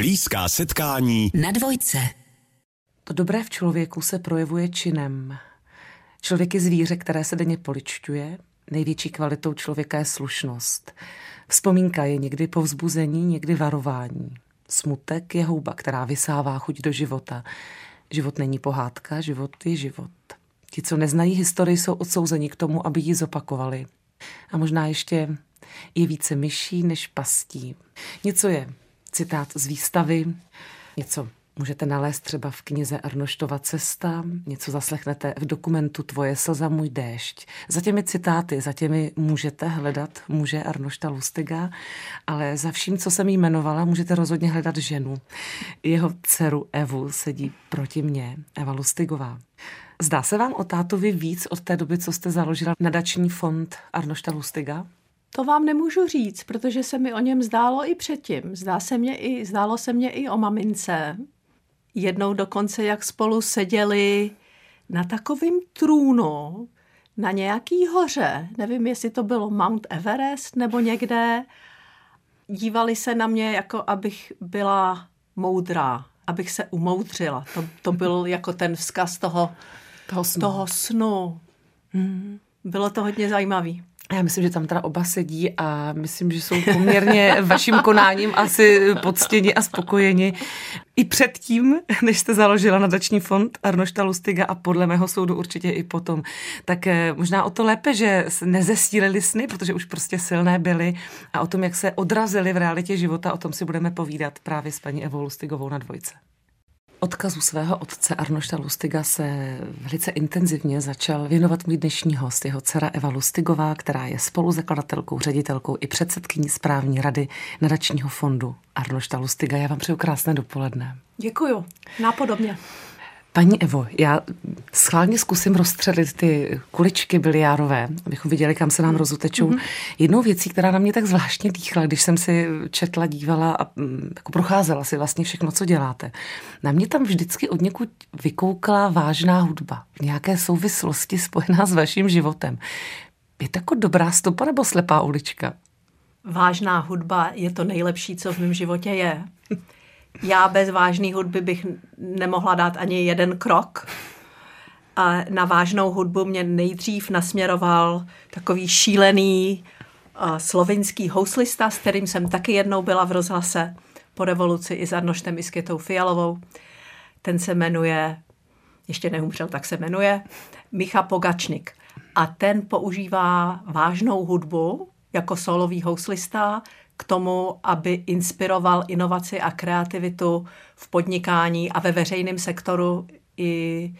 Blízká setkání na dvojce. To dobré v člověku se projevuje činem. Člověk je zvíře, které se denně poličťuje. Největší kvalitou člověka je slušnost. Vzpomínka je někdy povzbuzení, někdy varování. Smutek je houba, která vysává chuť do života. Život není pohádka, život je život. Ti, co neznají historii, jsou odsouzeni k tomu, aby ji zopakovali. A možná ještě je více myší než pastí. Něco je citát z výstavy, něco můžete nalézt třeba v knize Arnoštova cesta, něco zaslechnete v dokumentu Tvoje slza, můj déšť. Za těmi citáty, za těmi můžete hledat muže Arnošta Lustiga, ale za vším, co jsem jmenovala, můžete rozhodně hledat ženu. Jeho dceru Evu sedí proti mně, Eva Lustigová. Zdá se vám o tátovi víc od té doby, co jste založila nadační fond Arnošta Lustiga? To vám nemůžu říct, protože se mi o něm zdálo i předtím. Zdá se mě i, zdálo se mě i o mamince. Jednou dokonce, jak spolu seděli na takovém trůnu, na nějaký hoře, nevím, jestli to bylo Mount Everest nebo někde, dívali se na mě, jako abych byla moudrá, abych se umoudřila. To, to byl jako ten vzkaz toho, toho snu. Toho snu. Hmm. Bylo to hodně zajímavý. Já myslím, že tam teda oba sedí a myslím, že jsou poměrně vaším konáním asi poctěni a spokojeni. I předtím, než jste založila nadační fond Arnošta Lustiga a podle mého soudu určitě i potom, tak eh, možná o to lépe, že nezestílili sny, protože už prostě silné byly a o tom, jak se odrazili v realitě života, o tom si budeme povídat právě s paní Evou Lustigovou na dvojce. Odkazu svého otce Arnošta Lustiga se velice intenzivně začal věnovat můj dnešní host, jeho dcera Eva Lustigová, která je spoluzakladatelkou, ředitelkou i předsedkyní správní rady nadačního fondu Arnošta Lustiga. Já vám přeju krásné dopoledne. Děkuju. Nápodobně. Paní Evo, já schválně zkusím rozstřelit ty kuličky biliárové, abychom viděli, kam se nám rozutečou. Mm-hmm. Jednou věcí, která na mě tak zvláštně dýchla, když jsem si četla, dívala a mm, jako procházela si vlastně všechno, co děláte. Na mě tam vždycky od někud vykoukla vážná hudba, v nějaké souvislosti spojená s vaším životem. Je to jako dobrá stopa nebo slepá ulička? Vážná hudba je to nejlepší, co v mém životě je já bez vážné hudby bych nemohla dát ani jeden krok. A na vážnou hudbu mě nejdřív nasměroval takový šílený uh, slovinský houslista, s kterým jsem taky jednou byla v rozhlase po revoluci i s Arnoštem Isketou Fialovou. Ten se jmenuje, ještě neumřel, tak se jmenuje, Micha Pogačnik. A ten používá vážnou hudbu jako solový houslista, k tomu, aby inspiroval inovaci a kreativitu v podnikání a ve veřejném sektoru i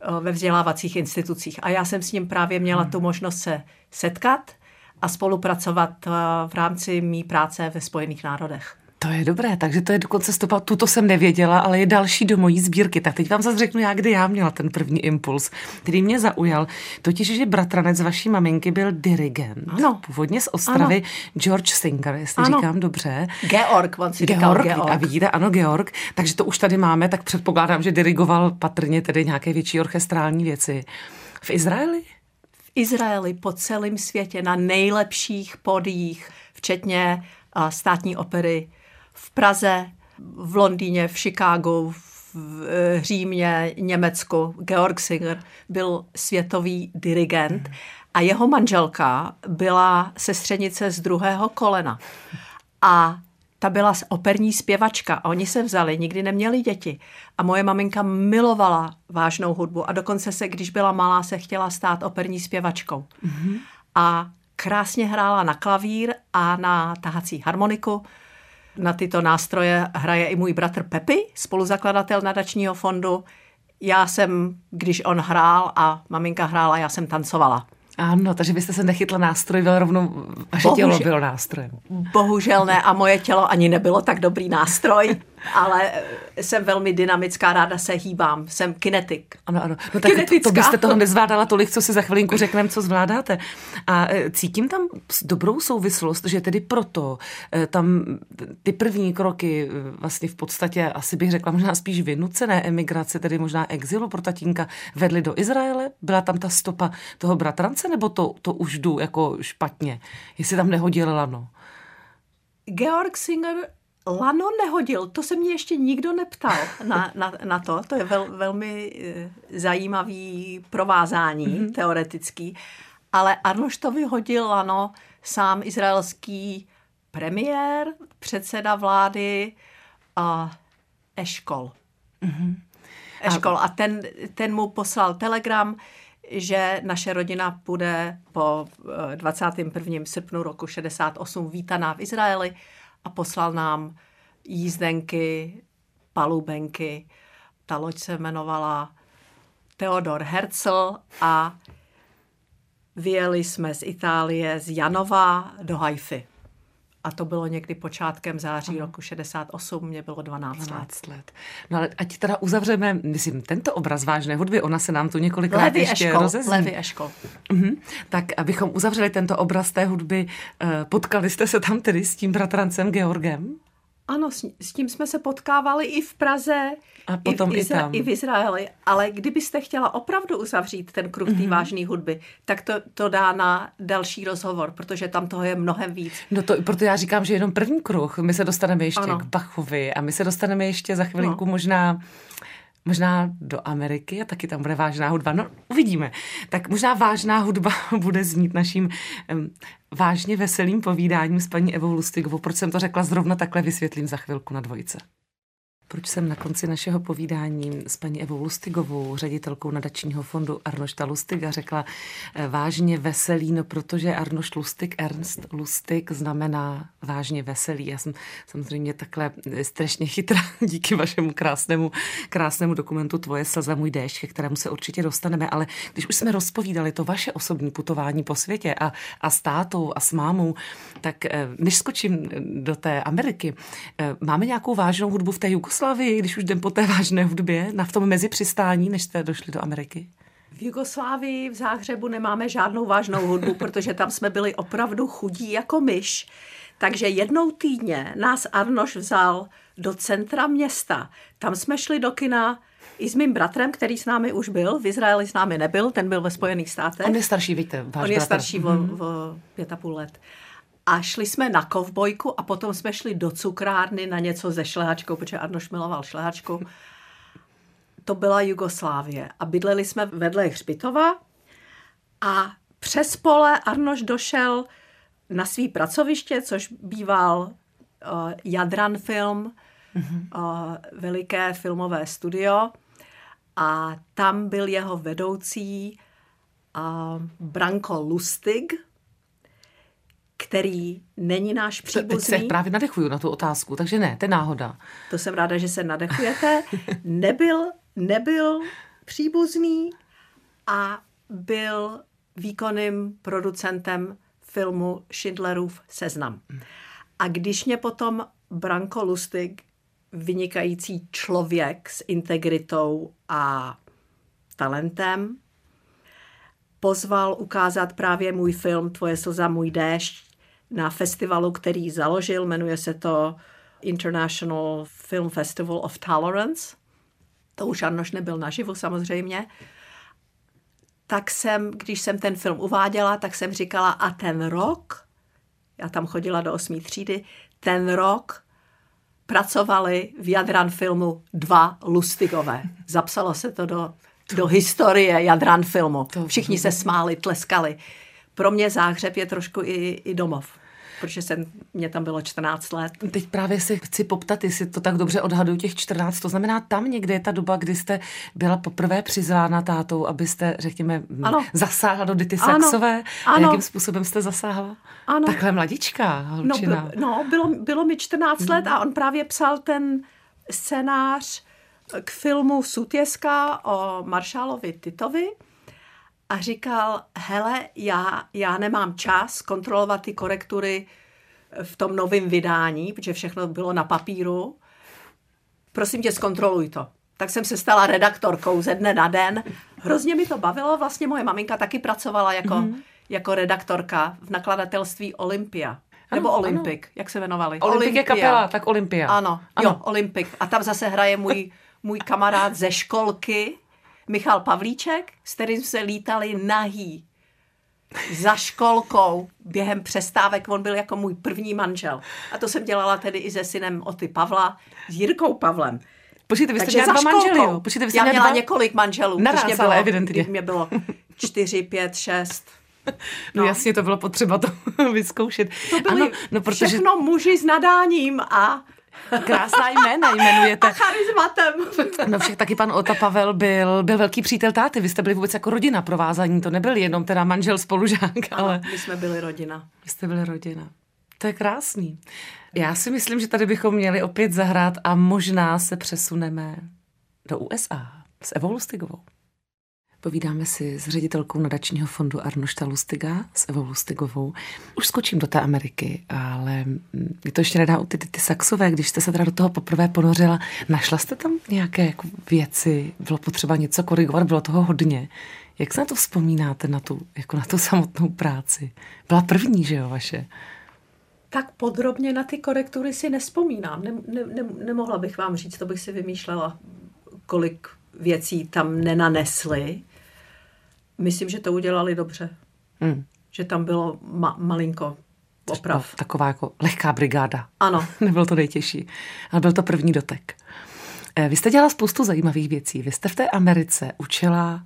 eh, ve vzdělávacích institucích. A já jsem s ním právě měla hmm. tu možnost se setkat a spolupracovat eh, v rámci mý práce ve Spojených národech. To je dobré, takže to je dokonce stopa, tuto jsem nevěděla, ale je další do mojí sbírky. Tak teď vám zase řeknu já, kdy já měla ten první impuls, který mě zaujal. Totiž, že bratranec vaší maminky byl dirigent. Ano. Původně z Ostravy, ano. George Singer, jestli ano. říkám dobře. Georg, on si Georg, Georg. A vidíte, ano, Georg. Takže to už tady máme, tak předpokládám, že dirigoval patrně tedy nějaké větší orchestrální věci. V Izraeli? V Izraeli, po celém světě, na nejlepších podích, včetně státní opery v Praze, v Londýně, v Chicagu, v eh, Římě, Německu. Georg Singer byl světový dirigent a jeho manželka byla sestřenice z druhého kolena. A ta byla operní zpěvačka a oni se vzali, nikdy neměli děti. A moje maminka milovala vážnou hudbu a dokonce se, když byla malá, se chtěla stát operní zpěvačkou. Mm-hmm. A krásně hrála na klavír a na tahací harmoniku na tyto nástroje hraje i můj bratr Pepi, spoluzakladatel nadačního fondu. Já jsem, když on hrál a maminka hrála, já jsem tancovala. Ano, takže byste se nechytla nástroj, bylo rovnou vaše Bohužel, tělo bylo nástrojem. Bohužel ne a moje tělo ani nebylo tak dobrý nástroj ale jsem velmi dynamická, ráda se hýbám, jsem kinetik. Ano, ano. No tak to, to byste toho nezvládala tolik, co si za chvilinku řekneme, co zvládáte. A e, cítím tam dobrou souvislost, že tedy proto e, tam ty první kroky vlastně v podstatě, asi bych řekla, možná spíš vynucené emigrace, tedy možná exilu pro tatínka, vedly do Izraele? Byla tam ta stopa toho bratrance, nebo to, to už jdu jako špatně? Jestli tam nehodil lano? Georg Singer Lano nehodil, to se mě ještě nikdo neptal na, na, na to. To je vel, velmi eh, zajímavý provázání mm-hmm. teoretický. Ale Arnoštovi hodil Lano sám izraelský premiér, předseda vlády a Eškol. Mm-hmm. Eškol. A ten, ten mu poslal telegram, že naše rodina bude po 21. Eh, srpnu roku 68 vítaná v Izraeli a poslal nám jízdenky, palubenky. Ta loď se jmenovala Theodor Herzl a vyjeli jsme z Itálie, z Janova do Haify. A to bylo někdy počátkem září Aha. roku 68, mě bylo 12, 12 let. let. No ale ať teda uzavřeme, myslím, tento obraz vážné hudby, ona se nám tu několikrát Levy ještě Eškol, rozezní. Levy Eškol. Uh-huh. Tak abychom uzavřeli tento obraz té hudby, eh, potkali jste se tam tedy s tím bratrancem Georgem? Ano, s, s tím jsme se potkávali i v Praze, a potom i, v Izra- i, tam. i v Izraeli. Ale kdybyste chtěla opravdu uzavřít ten kruh té mm-hmm. vážné hudby, tak to, to dá na další rozhovor, protože tam toho je mnohem víc. No to, proto já říkám, že jenom první kruh. My se dostaneme ještě ano. k Bachovi a my se dostaneme ještě za chvilinku no. možná možná do Ameriky a taky tam bude vážná hudba. No, uvidíme. Tak možná vážná hudba bude znít naším um, vážně veselým povídáním s paní Evou Lustigovou. Proč jsem to řekla zrovna takhle, vysvětlím za chvilku na dvojce. Proč jsem na konci našeho povídání s paní Evou Lustigovou, ředitelkou nadačního fondu Arnošta Lustiga, řekla eh, vážně veselý, no protože Arnošt Lustig, Ernst Lustig znamená vážně veselý. Já jsem samozřejmě takhle eh, strašně chytrá díky vašemu krásnému, krásnému dokumentu Tvoje slza, můj déšť, ke kterému se určitě dostaneme, ale když už jsme rozpovídali to vaše osobní putování po světě a, a s tátou a s mámou, tak eh, než skočím do té Ameriky, máme nějakou vážnou hudbu v té Jugoslávii? Jugoslávii, když už jdem po té vážné hudbě, na v tom mezi přistání, než jste došli do Ameriky? V Jugoslávii, v Záhřebu nemáme žádnou vážnou hudbu, protože tam jsme byli opravdu chudí jako myš. Takže jednou týdně nás Arnoš vzal do centra města. Tam jsme šli do kina i s mým bratrem, který s námi už byl, v Izraeli s námi nebyl, ten byl ve Spojených státech. On je starší, víte, váš On je bratr. starší o, o pět a půl let a šli jsme na kovbojku a potom jsme šli do cukrárny na něco se šlehačkou, protože Arnoš miloval šlehačku. To byla Jugoslávie a bydleli jsme vedle Hřbitova a přes pole Arnoš došel na svý pracoviště, což býval uh, Jadran Film, mm-hmm. uh, veliké filmové studio a tam byl jeho vedoucí uh, Branko Lustig, který není náš příbuzný. Teď se právě nadechuju na tu otázku, takže ne, to je náhoda. To jsem ráda, že se nadechujete. Nebyl, nebyl příbuzný a byl výkonným producentem filmu Schindlerův seznam. A když mě potom Branko Lustig, vynikající člověk s integritou a talentem, pozval ukázat právě můj film Tvoje slza, můj déšť na festivalu, který založil, jmenuje se to International Film Festival of Tolerance. To už Arnoš nebyl naživu samozřejmě. Tak jsem, když jsem ten film uváděla, tak jsem říkala, a ten rok, já tam chodila do osmý třídy, ten rok pracovali v Jadran filmu dva Lustigové. Zapsalo se to do, do historie Jadran filmu. Všichni se smáli, tleskali. Pro mě Záhřeb je trošku i, i domov protože jsem, mě tam bylo 14 let. Teď právě si chci poptat, jestli to tak dobře odhaduju těch 14, to znamená tam někde je ta doba, kdy jste byla poprvé přizvána tátou, abyste, řekněme, ano. zasáhla do Dity Saxové. Ano. A jakým způsobem jste zasáhla? Ano. Takhle mladička, holčina. No, no bylo, bylo mi 14 hmm. let a on právě psal ten scénář k filmu Sutěska o maršálovi Titovi a říkal, hele, já, já nemám čas kontrolovat ty korektury v tom novém vydání, protože všechno bylo na papíru. Prosím tě, zkontroluj to. Tak jsem se stala redaktorkou ze dne na den. Hrozně mi to bavilo, vlastně moje maminka taky pracovala jako, mm-hmm. jako redaktorka v nakladatelství Olympia. Nebo ano, Olympic, ano. jak se jmenovali? Olympik je kapela, tak Olympia. Ano, ano, jo, Olympic. A tam zase hraje můj, můj kamarád ze školky, Michal Pavlíček, s kterým se lítali nahý za školkou, během přestávek, on byl jako můj první manžel. A to jsem dělala tedy i se synem Oty Pavla, s Jirkou Pavlem. Počkejte, vy jste měla dva manžely, jo? Počkejte, vy jste Já měla dva... několik manželů. Naraz, mě bylo, evidentně. Mě bylo čtyři, pět, šest. No. no jasně, to bylo potřeba to vyzkoušet. To byly ano, no, protože... všechno muži s nadáním a Krásná jména jmenujete. A charizmatem. No však taky pan Ota Pavel byl, byl velký přítel táty. Vy jste byli vůbec jako rodina provázání. To nebyl jenom teda manžel spolužák, ano, ale... my jsme byli rodina. Vy jste byli rodina. To je krásný. Já si myslím, že tady bychom měli opět zahrát a možná se přesuneme do USA s Evou Lustigovou. Povídáme si s ředitelkou nadačního fondu Arnošta Lustiga, s Evou Lustigovou. Už skočím do té Ameriky, ale je to ještě nedá u ty, ty, ty saxové, když jste se teda do toho poprvé ponořila. Našla jste tam nějaké jako věci? Bylo potřeba něco korigovat? Bylo toho hodně? Jak se na to vzpomínáte, na tu, jako na tu samotnou práci? Byla první, že jo, vaše? Tak podrobně na ty korektury si nespomínám. Ne, ne, ne, nemohla bych vám říct, to bych si vymýšlela, kolik věcí tam nenanesly myslím, že to udělali dobře. Hmm. Že tam bylo ma- malinko oprav. Taková jako lehká brigáda. Ano. Nebylo to nejtěžší, ale byl to první dotek. Eh, vy jste dělala spoustu zajímavých věcí. Vy jste v té Americe učila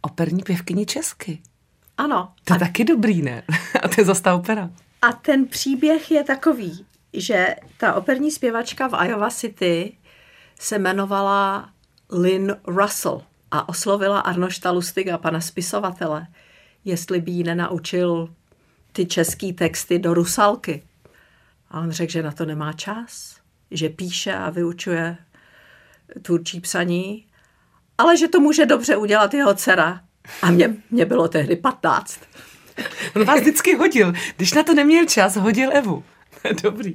operní pěvkyni česky. Ano. To je a... taky dobrý, ne? a to je zase ta opera. A ten příběh je takový, že ta operní zpěvačka v Iowa City se jmenovala Lynn Russell a oslovila Arnošta Lustiga, pana spisovatele, jestli by jí nenaučil ty český texty do rusalky. A on řekl, že na to nemá čas, že píše a vyučuje tvůrčí psaní, ale že to může dobře udělat jeho dcera. A mě, mě bylo tehdy 15. On vás vždycky hodil. Když na to neměl čas, hodil Evu. Dobrý.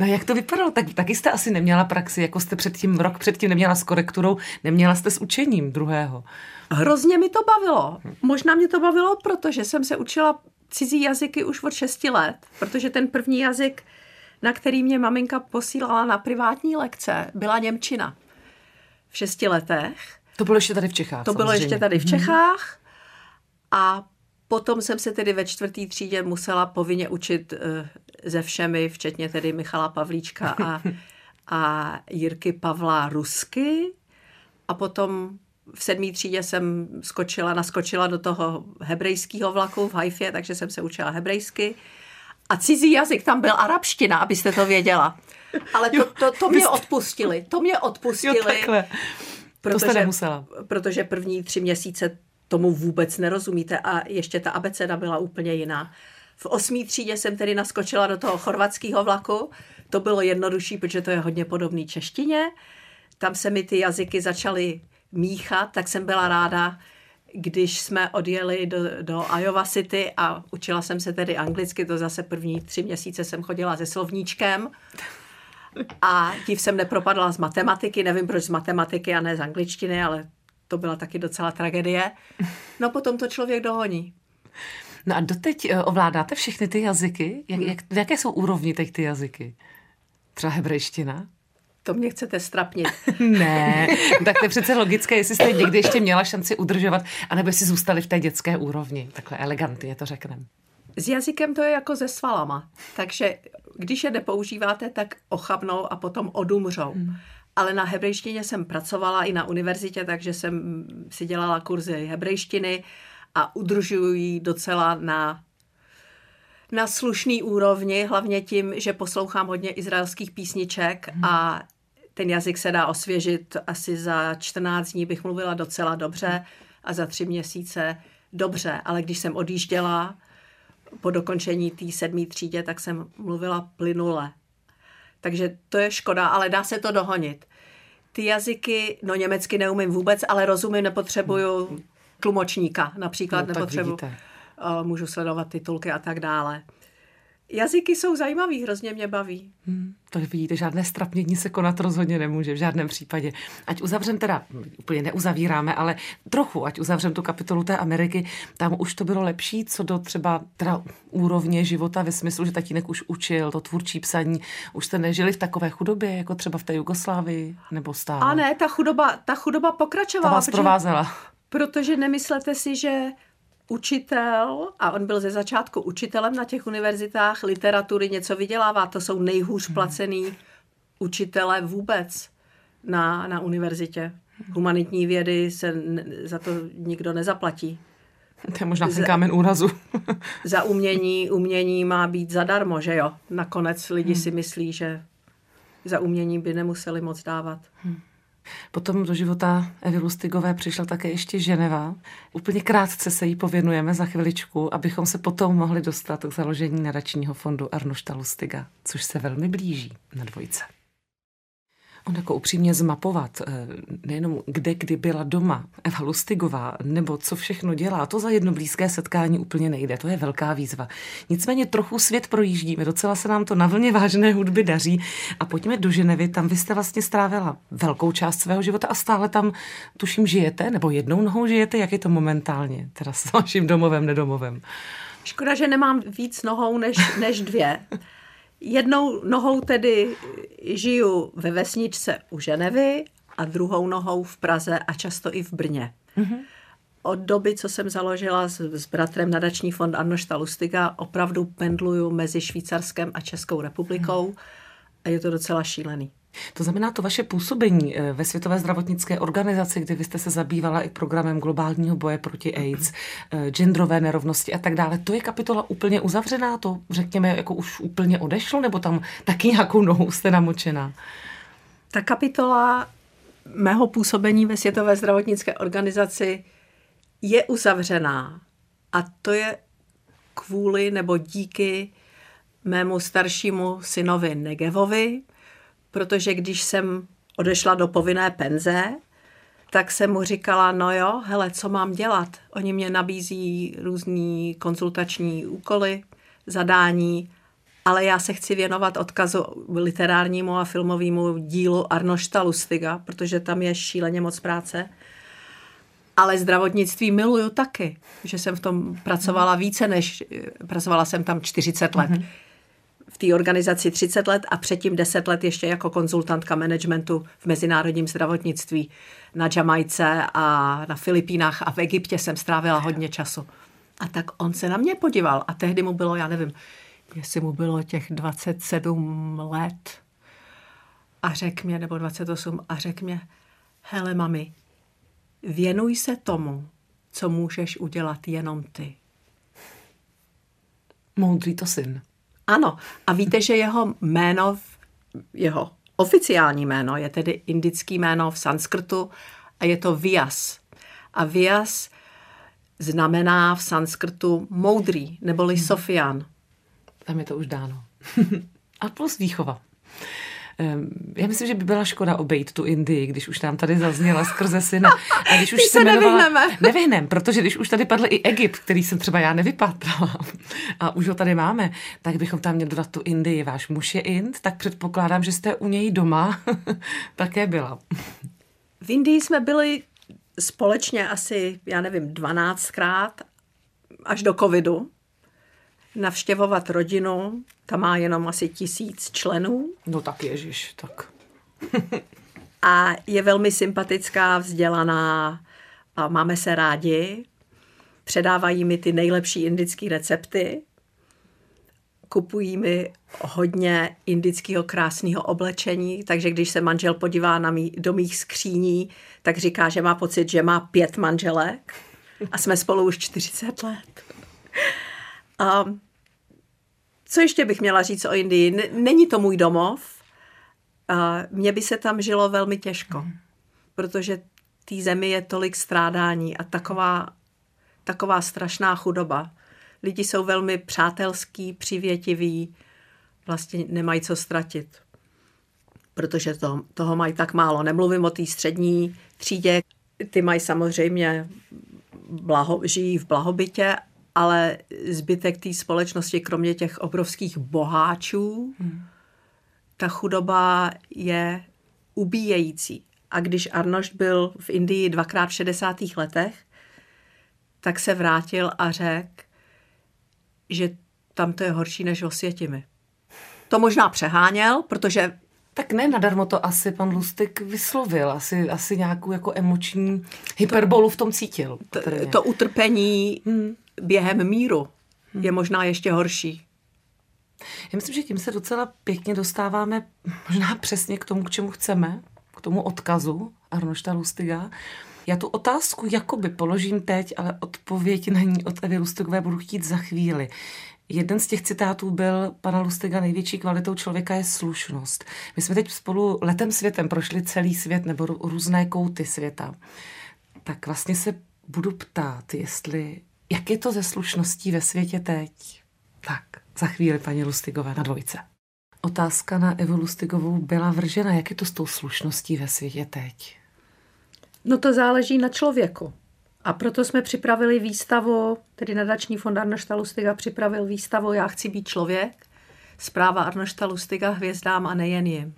No jak to vypadalo? Tak, taky jste asi neměla praxi, jako jste předtím, rok předtím neměla s korekturou, neměla jste s učením druhého. Hrozně mi to bavilo. Možná mě to bavilo, protože jsem se učila cizí jazyky už od 6 let, protože ten první jazyk, na který mě maminka posílala na privátní lekce, byla Němčina. V šesti letech. To bylo ještě tady v Čechách. To samozřejmě. bylo ještě tady v mhm. Čechách. A Potom jsem se tedy ve čtvrtý třídě musela povinně učit ze eh, všemi, včetně tedy Michala Pavlíčka a, a Jirky Pavla rusky. A potom v sedmý třídě jsem skočila, naskočila do toho hebrejského vlaku v Haifě, takže jsem se učila hebrejsky. A cizí jazyk tam byl arabština, abyste to věděla. Ale to, to, to mě odpustili. To mě odpustili. Jo, takhle. Protože, to jste nemusela. Protože první tři měsíce tomu vůbec nerozumíte a ještě ta abeceda byla úplně jiná. V osmý třídě jsem tedy naskočila do toho chorvatského vlaku. To bylo jednodušší, protože to je hodně podobný češtině. Tam se mi ty jazyky začaly míchat, tak jsem byla ráda, když jsme odjeli do, do Iowa City a učila jsem se tedy anglicky, to zase první tři měsíce jsem chodila se slovníčkem a div jsem nepropadla z matematiky, nevím proč z matematiky a ne z angličtiny, ale to byla taky docela tragédie. No potom to člověk dohoní. No a doteď eh, ovládáte všechny ty jazyky? Jak, jak, v jaké jsou úrovni teď ty jazyky? Třeba hebrejština? To mě chcete strapnit. ne, tak to je přece logické, jestli jste někdy ještě měla šanci udržovat, anebo si zůstali v té dětské úrovni. Takhle elegantně to řekneme. S jazykem to je jako se svalama. Takže když je nepoužíváte, tak ochabnou a potom odumřou. Hmm ale na hebrejštině jsem pracovala i na univerzitě, takže jsem si dělala kurzy hebrejštiny a udržuji ji docela na, na slušný úrovni, hlavně tím, že poslouchám hodně izraelských písniček hmm. a ten jazyk se dá osvěžit asi za 14 dní bych mluvila docela dobře a za tři měsíce dobře, ale když jsem odjížděla po dokončení té sedmé třídě, tak jsem mluvila plynule. Takže to je škoda, ale dá se to dohonit. Ty jazyky, no německy neumím vůbec, ale rozumím, nepotřebuju tlumočníka například, no, nepotřebuju, můžu sledovat titulky a tak dále. Jazyky jsou zajímavý, hrozně mě baví. Hmm, to vidíte, žádné strapnění se konat rozhodně nemůže v žádném případě. Ať uzavřem teda, úplně neuzavíráme, ale trochu, ať uzavřem tu kapitolu té Ameriky, tam už to bylo lepší, co do třeba teda úrovně života ve smyslu, že tatínek už učil to tvůrčí psaní. Už jste nežili v takové chudobě, jako třeba v té Jugoslávii, nebo stále? A ne, ta chudoba, ta chudoba pokračovala. Ta vás protože, provázela. Protože nemyslete si, že učitel a on byl ze začátku učitelem na těch univerzitách literatury, něco vydělává. To jsou nejhůř placený učitele vůbec na, na univerzitě. Humanitní vědy se za to nikdo nezaplatí. To je možná ten kámen úrazu. za umění, umění má být zadarmo, že jo? Nakonec lidi hmm. si myslí, že za umění by nemuseli moc dávat. Hmm. Potom do života Evy Lustigové přišla také ještě Ženeva. Úplně krátce se jí pověnujeme za chviličku, abychom se potom mohli dostat k založení nadačního fondu Arnošta Lustiga, což se velmi blíží na dvojce on jako upřímně zmapovat, eh, nejenom kde kdy byla doma Eva Lustigová, nebo co všechno dělá, to za jedno blízké setkání úplně nejde, to je velká výzva. Nicméně trochu svět projíždíme, docela se nám to na vlně vážné hudby daří a pojďme do Ženevy, tam vy jste vlastně strávila velkou část svého života a stále tam, tuším, žijete, nebo jednou nohou žijete, jak je to momentálně, teda s vaším domovem, nedomovem? Škoda, že nemám víc nohou než, než dvě. Jednou nohou tedy žiju ve vesničce u Ženevy a druhou nohou v Praze a často i v Brně. Mm-hmm. Od doby, co jsem založila s, s bratrem nadační fond Arnošta Lustiga, opravdu pendluju mezi Švýcarskem a Českou republikou mm. a je to docela šílený. To znamená, to vaše působení eh, ve Světové zdravotnické organizaci, kdy vy jste se zabývala i programem globálního boje proti AIDS, eh, genderové nerovnosti a tak dále, to je kapitola úplně uzavřená, to řekněme jako už úplně odešlo, nebo tam taky nějakou nohou jste namočená? Ta kapitola mého působení ve Světové zdravotnické organizaci je uzavřená. A to je kvůli nebo díky mému staršímu synovi Negevovi, protože když jsem odešla do povinné penze, tak jsem mu říkala, no jo, hele, co mám dělat? Oni mě nabízí různý konzultační úkoly, zadání, ale já se chci věnovat odkazu literárnímu a filmovému dílu Arnošta Lustiga, protože tam je šíleně moc práce. Ale zdravotnictví miluju taky, že jsem v tom pracovala více než, pracovala jsem tam 40 let. Mm-hmm v té organizaci 30 let a předtím 10 let ještě jako konzultantka managementu v mezinárodním zdravotnictví na Jamajce a na Filipínách a v Egyptě jsem strávila hodně času. A tak on se na mě podíval a tehdy mu bylo, já nevím, jestli mu bylo těch 27 let a řekl mě, nebo 28, a řekl mě, hele mami, věnuj se tomu, co můžeš udělat jenom ty. Moudrý to syn. Ano. A víte, že jeho jméno, jeho oficiální jméno je tedy indický jméno v sanskrtu a je to Vyas. A Vyas znamená v sanskrtu moudrý, neboli hmm. Sofian. Tam je to už dáno. a plus výchova. Já myslím, že by byla škoda obejít tu Indii, když už nám tady zazněla skrze syna. A když už se, se jmenovala, nevyhneme. Nevyhnem, protože když už tady padl i Egypt, který jsem třeba já nevypatrala a už ho tady máme, tak bychom tam měli dodat tu Indii. Váš muž je Ind, tak předpokládám, že jste u něj doma také byla. V Indii jsme byli společně asi, já nevím, 12krát až do covidu navštěvovat rodinu. Ta má jenom asi tisíc členů. No tak ježiš, tak. a je velmi sympatická, vzdělaná a máme se rádi. Předávají mi ty nejlepší indické recepty. Kupují mi hodně indického krásného oblečení, takže když se manžel podívá na mý, do mých skříní, tak říká, že má pocit, že má pět manželek a jsme spolu už 40 let. A co ještě bych měla říct o Indii? Není to můj domov. Mně by se tam žilo velmi těžko, mm. protože té zemi je tolik strádání a taková, taková strašná chudoba. Lidi jsou velmi přátelský, přivětiví, vlastně nemají co ztratit, protože to, toho mají tak málo. Nemluvím o té střední třídě, ty mají samozřejmě blaho, žijí v blahobytě, ale zbytek té společnosti, kromě těch obrovských boháčů, hmm. ta chudoba je ubíjející. A když Arnošt byl v Indii dvakrát v 60. letech, tak se vrátil a řekl, že tam to je horší než v Osvětimi. To možná přeháněl, protože Tak ne, nadarmo to asi pan Lustig vyslovil, asi, asi nějakou jako emoční hyperbolu v tom cítil. To, to utrpení hmm. Během míru hmm. je možná ještě horší. Já myslím, že tím se docela pěkně dostáváme možná přesně k tomu, k čemu chceme, k tomu odkazu Arnošta Lustiga. Já tu otázku jakoby položím teď, ale odpověď na ní od Evy Lustigové budu chtít za chvíli. Jeden z těch citátů byl pana Lustiga, největší kvalitou člověka je slušnost. My jsme teď spolu letem světem prošli celý svět nebo různé kouty světa. Tak vlastně se budu ptát, jestli, jak je to ze slušností ve světě teď? Tak, za chvíli paní Lustigové na dvojce. Otázka na Evu Lustigovou byla vržena. Jak je to s tou slušností ve světě teď? No to záleží na člověku. A proto jsme připravili výstavu, tedy nadační fond Arnošta Lustiga připravil výstavu Já chci být člověk, zpráva Arnošta Lustiga hvězdám a nejen jim.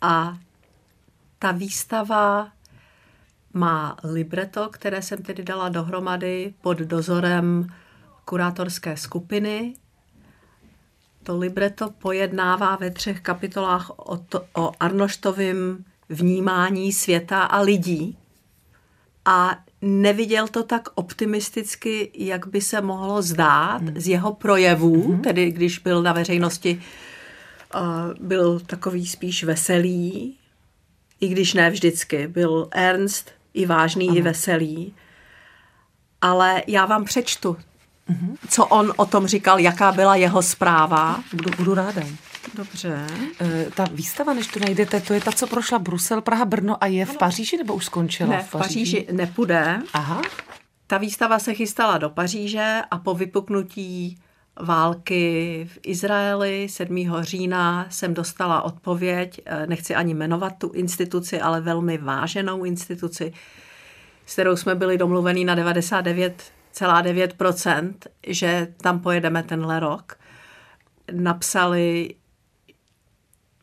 A ta výstava má libreto, které jsem tedy dala dohromady pod dozorem kurátorské skupiny. To libreto pojednává ve třech kapitolách o, to, o Arnoštovým vnímání světa a lidí. A neviděl to tak optimisticky, jak by se mohlo zdát z jeho projevů, mm-hmm. tedy když byl na veřejnosti, byl takový spíš veselý, i když ne vždycky. Byl ernst, i vážný, ano. i veselý. Ale já vám přečtu, co on o tom říkal, jaká byla jeho zpráva. Budu, budu ráda. Dobře. E, ta výstava, než to najdete, to je ta, co prošla Brusel, Praha, Brno a je v Paříži nebo už skončila ne, v Paříži? Paříži nepůjde. Aha. Ta výstava se chystala do Paříže a po vypuknutí války v Izraeli 7. října jsem dostala odpověď, e, nechci ani jmenovat tu instituci, ale velmi váženou instituci, s kterou jsme byli domluveni na 99,9%, že tam pojedeme tenhle rok. Napsali,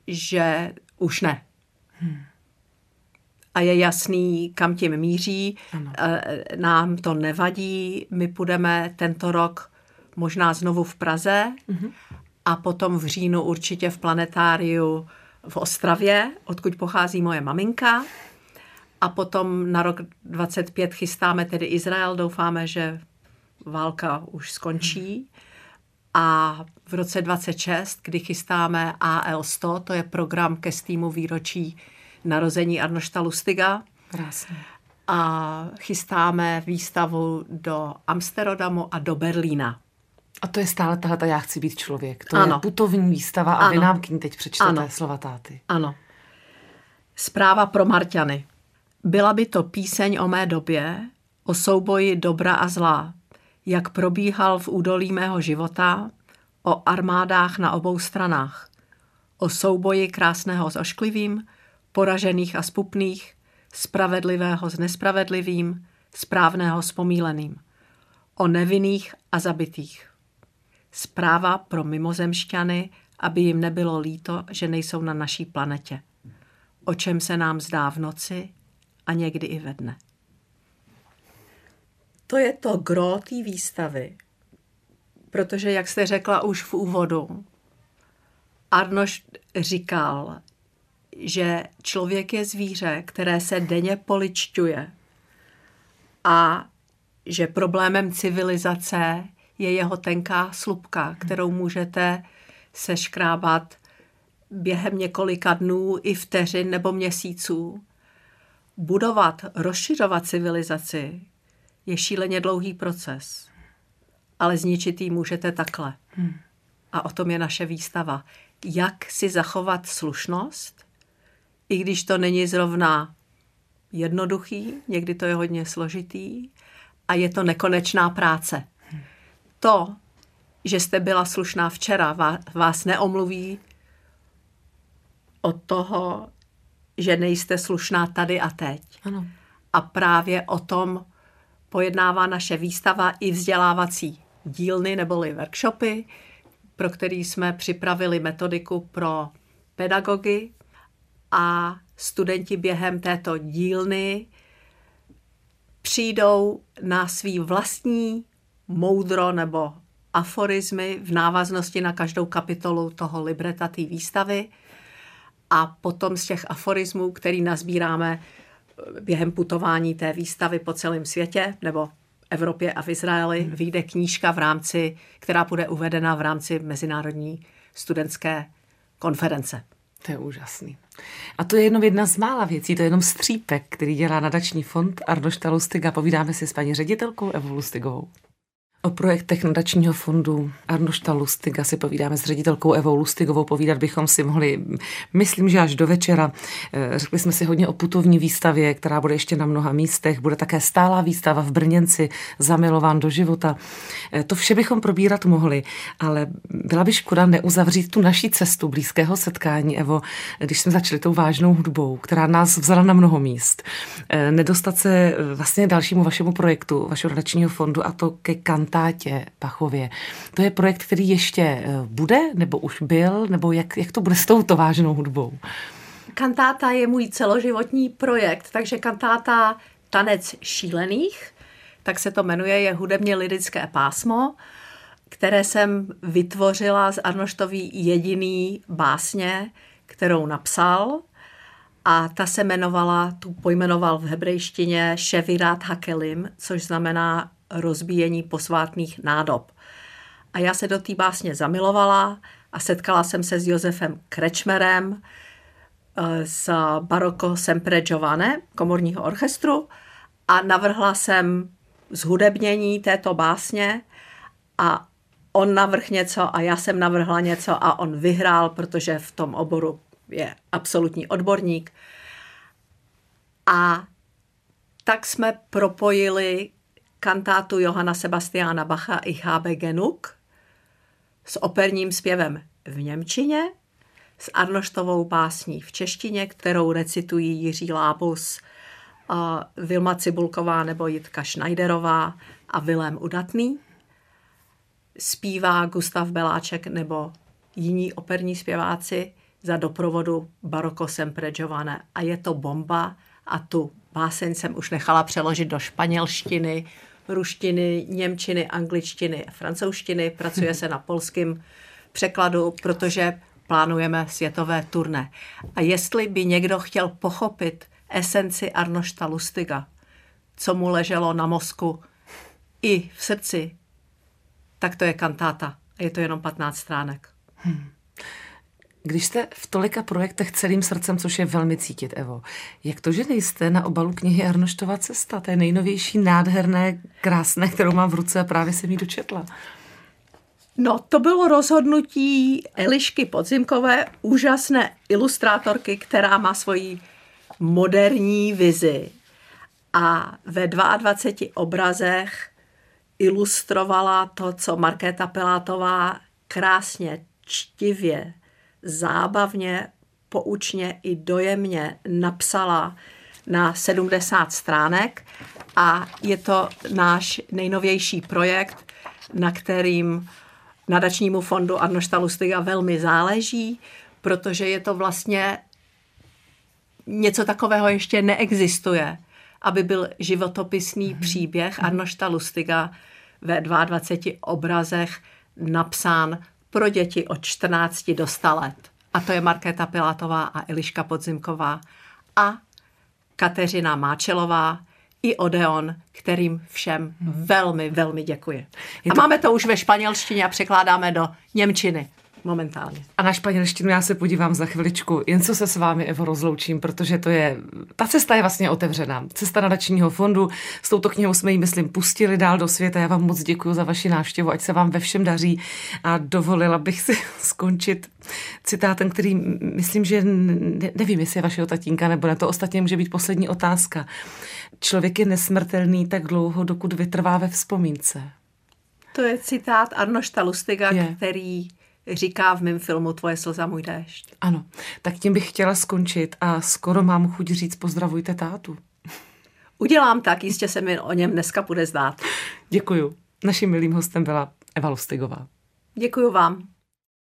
že už ne. Hmm. A je jasný, kam tím míří. Ano. Eh, nám to nevadí. My půjdeme tento rok možná znovu v Praze hmm. a potom v říjnu určitě v planetáriu v Ostravě, odkud pochází moje maminka. A potom na rok 25 chystáme tedy Izrael. Doufáme, že válka už skončí. A v roce 26, kdy chystáme AL100, to je program ke stýmu výročí narození Arnošta Lustiga. Krásně. A chystáme výstavu do Amsterdamu a do Berlína. A to je stále tahle Já chci být člověk. To ano. je putovní výstava a ano. vy nám k ní teď přečtete ano. slova táty. Ano. Zpráva pro Marťany. Byla by to píseň o mé době, o souboji dobra a zla, jak probíhal v údolí mého života, o armádách na obou stranách, o souboji krásného s ošklivým, poražených a spupných, spravedlivého s nespravedlivým, správného s pomíleným, o nevinných a zabitých. Zpráva pro mimozemšťany, aby jim nebylo líto, že nejsou na naší planetě. O čem se nám zdá v noci a někdy i ve dne. To je to gro té výstavy. Protože, jak jste řekla už v úvodu, Arnoš říkal, že člověk je zvíře, které se denně poličťuje a že problémem civilizace je jeho tenká slupka, kterou můžete seškrábat během několika dnů i vteřin nebo měsíců. Budovat, rozšiřovat civilizaci je šíleně dlouhý proces, ale zničit ji můžete takhle. Hmm. A o tom je naše výstava. Jak si zachovat slušnost, i když to není zrovna jednoduchý, někdy to je hodně složitý a je to nekonečná práce. To, že jste byla slušná včera, vás neomluví od toho, že nejste slušná tady a teď. Ano. A právě o tom pojednává naše výstava i vzdělávací dílny neboli workshopy, pro který jsme připravili metodiku pro pedagogy a studenti během této dílny přijdou na svý vlastní moudro nebo aforizmy v návaznosti na každou kapitolu toho libreta té výstavy a potom z těch aforismů, který nazbíráme eh, během putování té výstavy po celém světě, nebo Evropě a v Izraeli, hmm. vyjde knížka v rámci, která bude uvedena v rámci Mezinárodní studentské konference. To je úžasný. A to je jenom jedna z mála věcí, to je jenom střípek, který dělá nadační fond Arnošta Lustiga. Povídáme si s paní ředitelkou Evou Lustigovou. O projektech nadačního fondu Arnošta Lustiga si povídáme s ředitelkou Evou Lustigovou. Povídat bychom si mohli, myslím, že až do večera. Eh, řekli jsme si hodně o putovní výstavě, která bude ještě na mnoha místech. Bude také stálá výstava v Brněnci, Zamilován do života. Eh, to vše bychom probírat mohli, ale byla by škoda neuzavřít tu naší cestu blízkého setkání, Evo, když jsme začali tou vážnou hudbou, která nás vzala na mnoho míst. Eh, nedostat se vlastně dalšímu vašemu projektu, vašeho nadačního fondu a to ke kanta kantátě Pachově. To je projekt, který ještě eh, bude, nebo už byl, nebo jak, jak to bude s touto vážnou hudbou? Kantáta je můj celoživotní projekt, takže kantáta Tanec šílených, tak se to jmenuje, je hudebně lirické pásmo, které jsem vytvořila z Arnoštový jediný básně, kterou napsal. A ta se jmenovala, tu pojmenoval v hebrejštině Ševirat Hakelim, což znamená rozbíjení posvátných nádob. A já se do té básně zamilovala a setkala jsem se s Josefem Krečmerem eh, z Baroko Sempre Giovane, komorního orchestru a navrhla jsem zhudebnění této básně a on navrh něco a já jsem navrhla něco a on vyhrál, protože v tom oboru je absolutní odborník. A tak jsme propojili kantátu Johana Sebastiana Bacha Ich habe genug s operním zpěvem v Němčině, s Arnoštovou básní v češtině, kterou recitují Jiří Lábus, Vilma Cibulková nebo Jitka Schneiderová a Vilém Udatný. Zpívá Gustav Beláček nebo jiní operní zpěváci za doprovodu Baroko Sempre Giovane. A je to bomba a tu báseň jsem už nechala přeložit do španělštiny, ruštiny, němčiny, angličtiny, francouzštiny. Pracuje se na polském překladu, protože plánujeme světové turné. A jestli by někdo chtěl pochopit esenci Arnošta Lustiga, co mu leželo na mozku i v srdci, tak to je kantáta. A je to jenom 15 stránek. Hmm. Když jste v tolika projektech celým srdcem, což je velmi cítit, Evo, jak to, že nejste na obalu knihy Arnoštova cesta, té nejnovější, nádherné, krásné, kterou mám v ruce a právě jsem ji dočetla? No, to bylo rozhodnutí Elišky Podzimkové, úžasné ilustrátorky, která má svoji moderní vizi. A ve 22 obrazech ilustrovala to, co Markéta Pilátová krásně, čtivě zábavně, poučně i dojemně napsala na 70 stránek a je to náš nejnovější projekt, na kterým nadačnímu fondu Arnošta Lustiga velmi záleží, protože je to vlastně něco takového ještě neexistuje, aby byl životopisný mm-hmm. příběh Arnošta Lustiga ve 22 obrazech napsán pro děti od 14 do 100 let. A to je Markéta Pilátová a Eliška Podzimková a Kateřina Máčelová i Odeon, kterým všem velmi, velmi děkuji. A máme to už ve španělštině a překládáme do Němčiny momentálně. A na španělštinu já se podívám za chviličku, jen co se s vámi, Evo, rozloučím, protože to je, ta cesta je vlastně otevřená. Cesta nadačního fondu, s touto knihou jsme ji, myslím, pustili dál do světa. Já vám moc děkuji za vaši návštěvu, ať se vám ve všem daří a dovolila bych si skončit citátem, který myslím, že ne, nevím, jestli je vašeho tatínka nebo ne, to ostatně může být poslední otázka. Člověk je nesmrtelný tak dlouho, dokud vytrvá ve vzpomínce. To je citát Arnošta Lustiga, je. který říká v mém filmu Tvoje slza, můj déšť. Ano, tak tím bych chtěla skončit a skoro mám chuť říct pozdravujte tátu. Udělám tak, jistě se mi o něm dneska bude zdát. Děkuju. Naším milým hostem byla Eva Lustigová. Děkuju vám.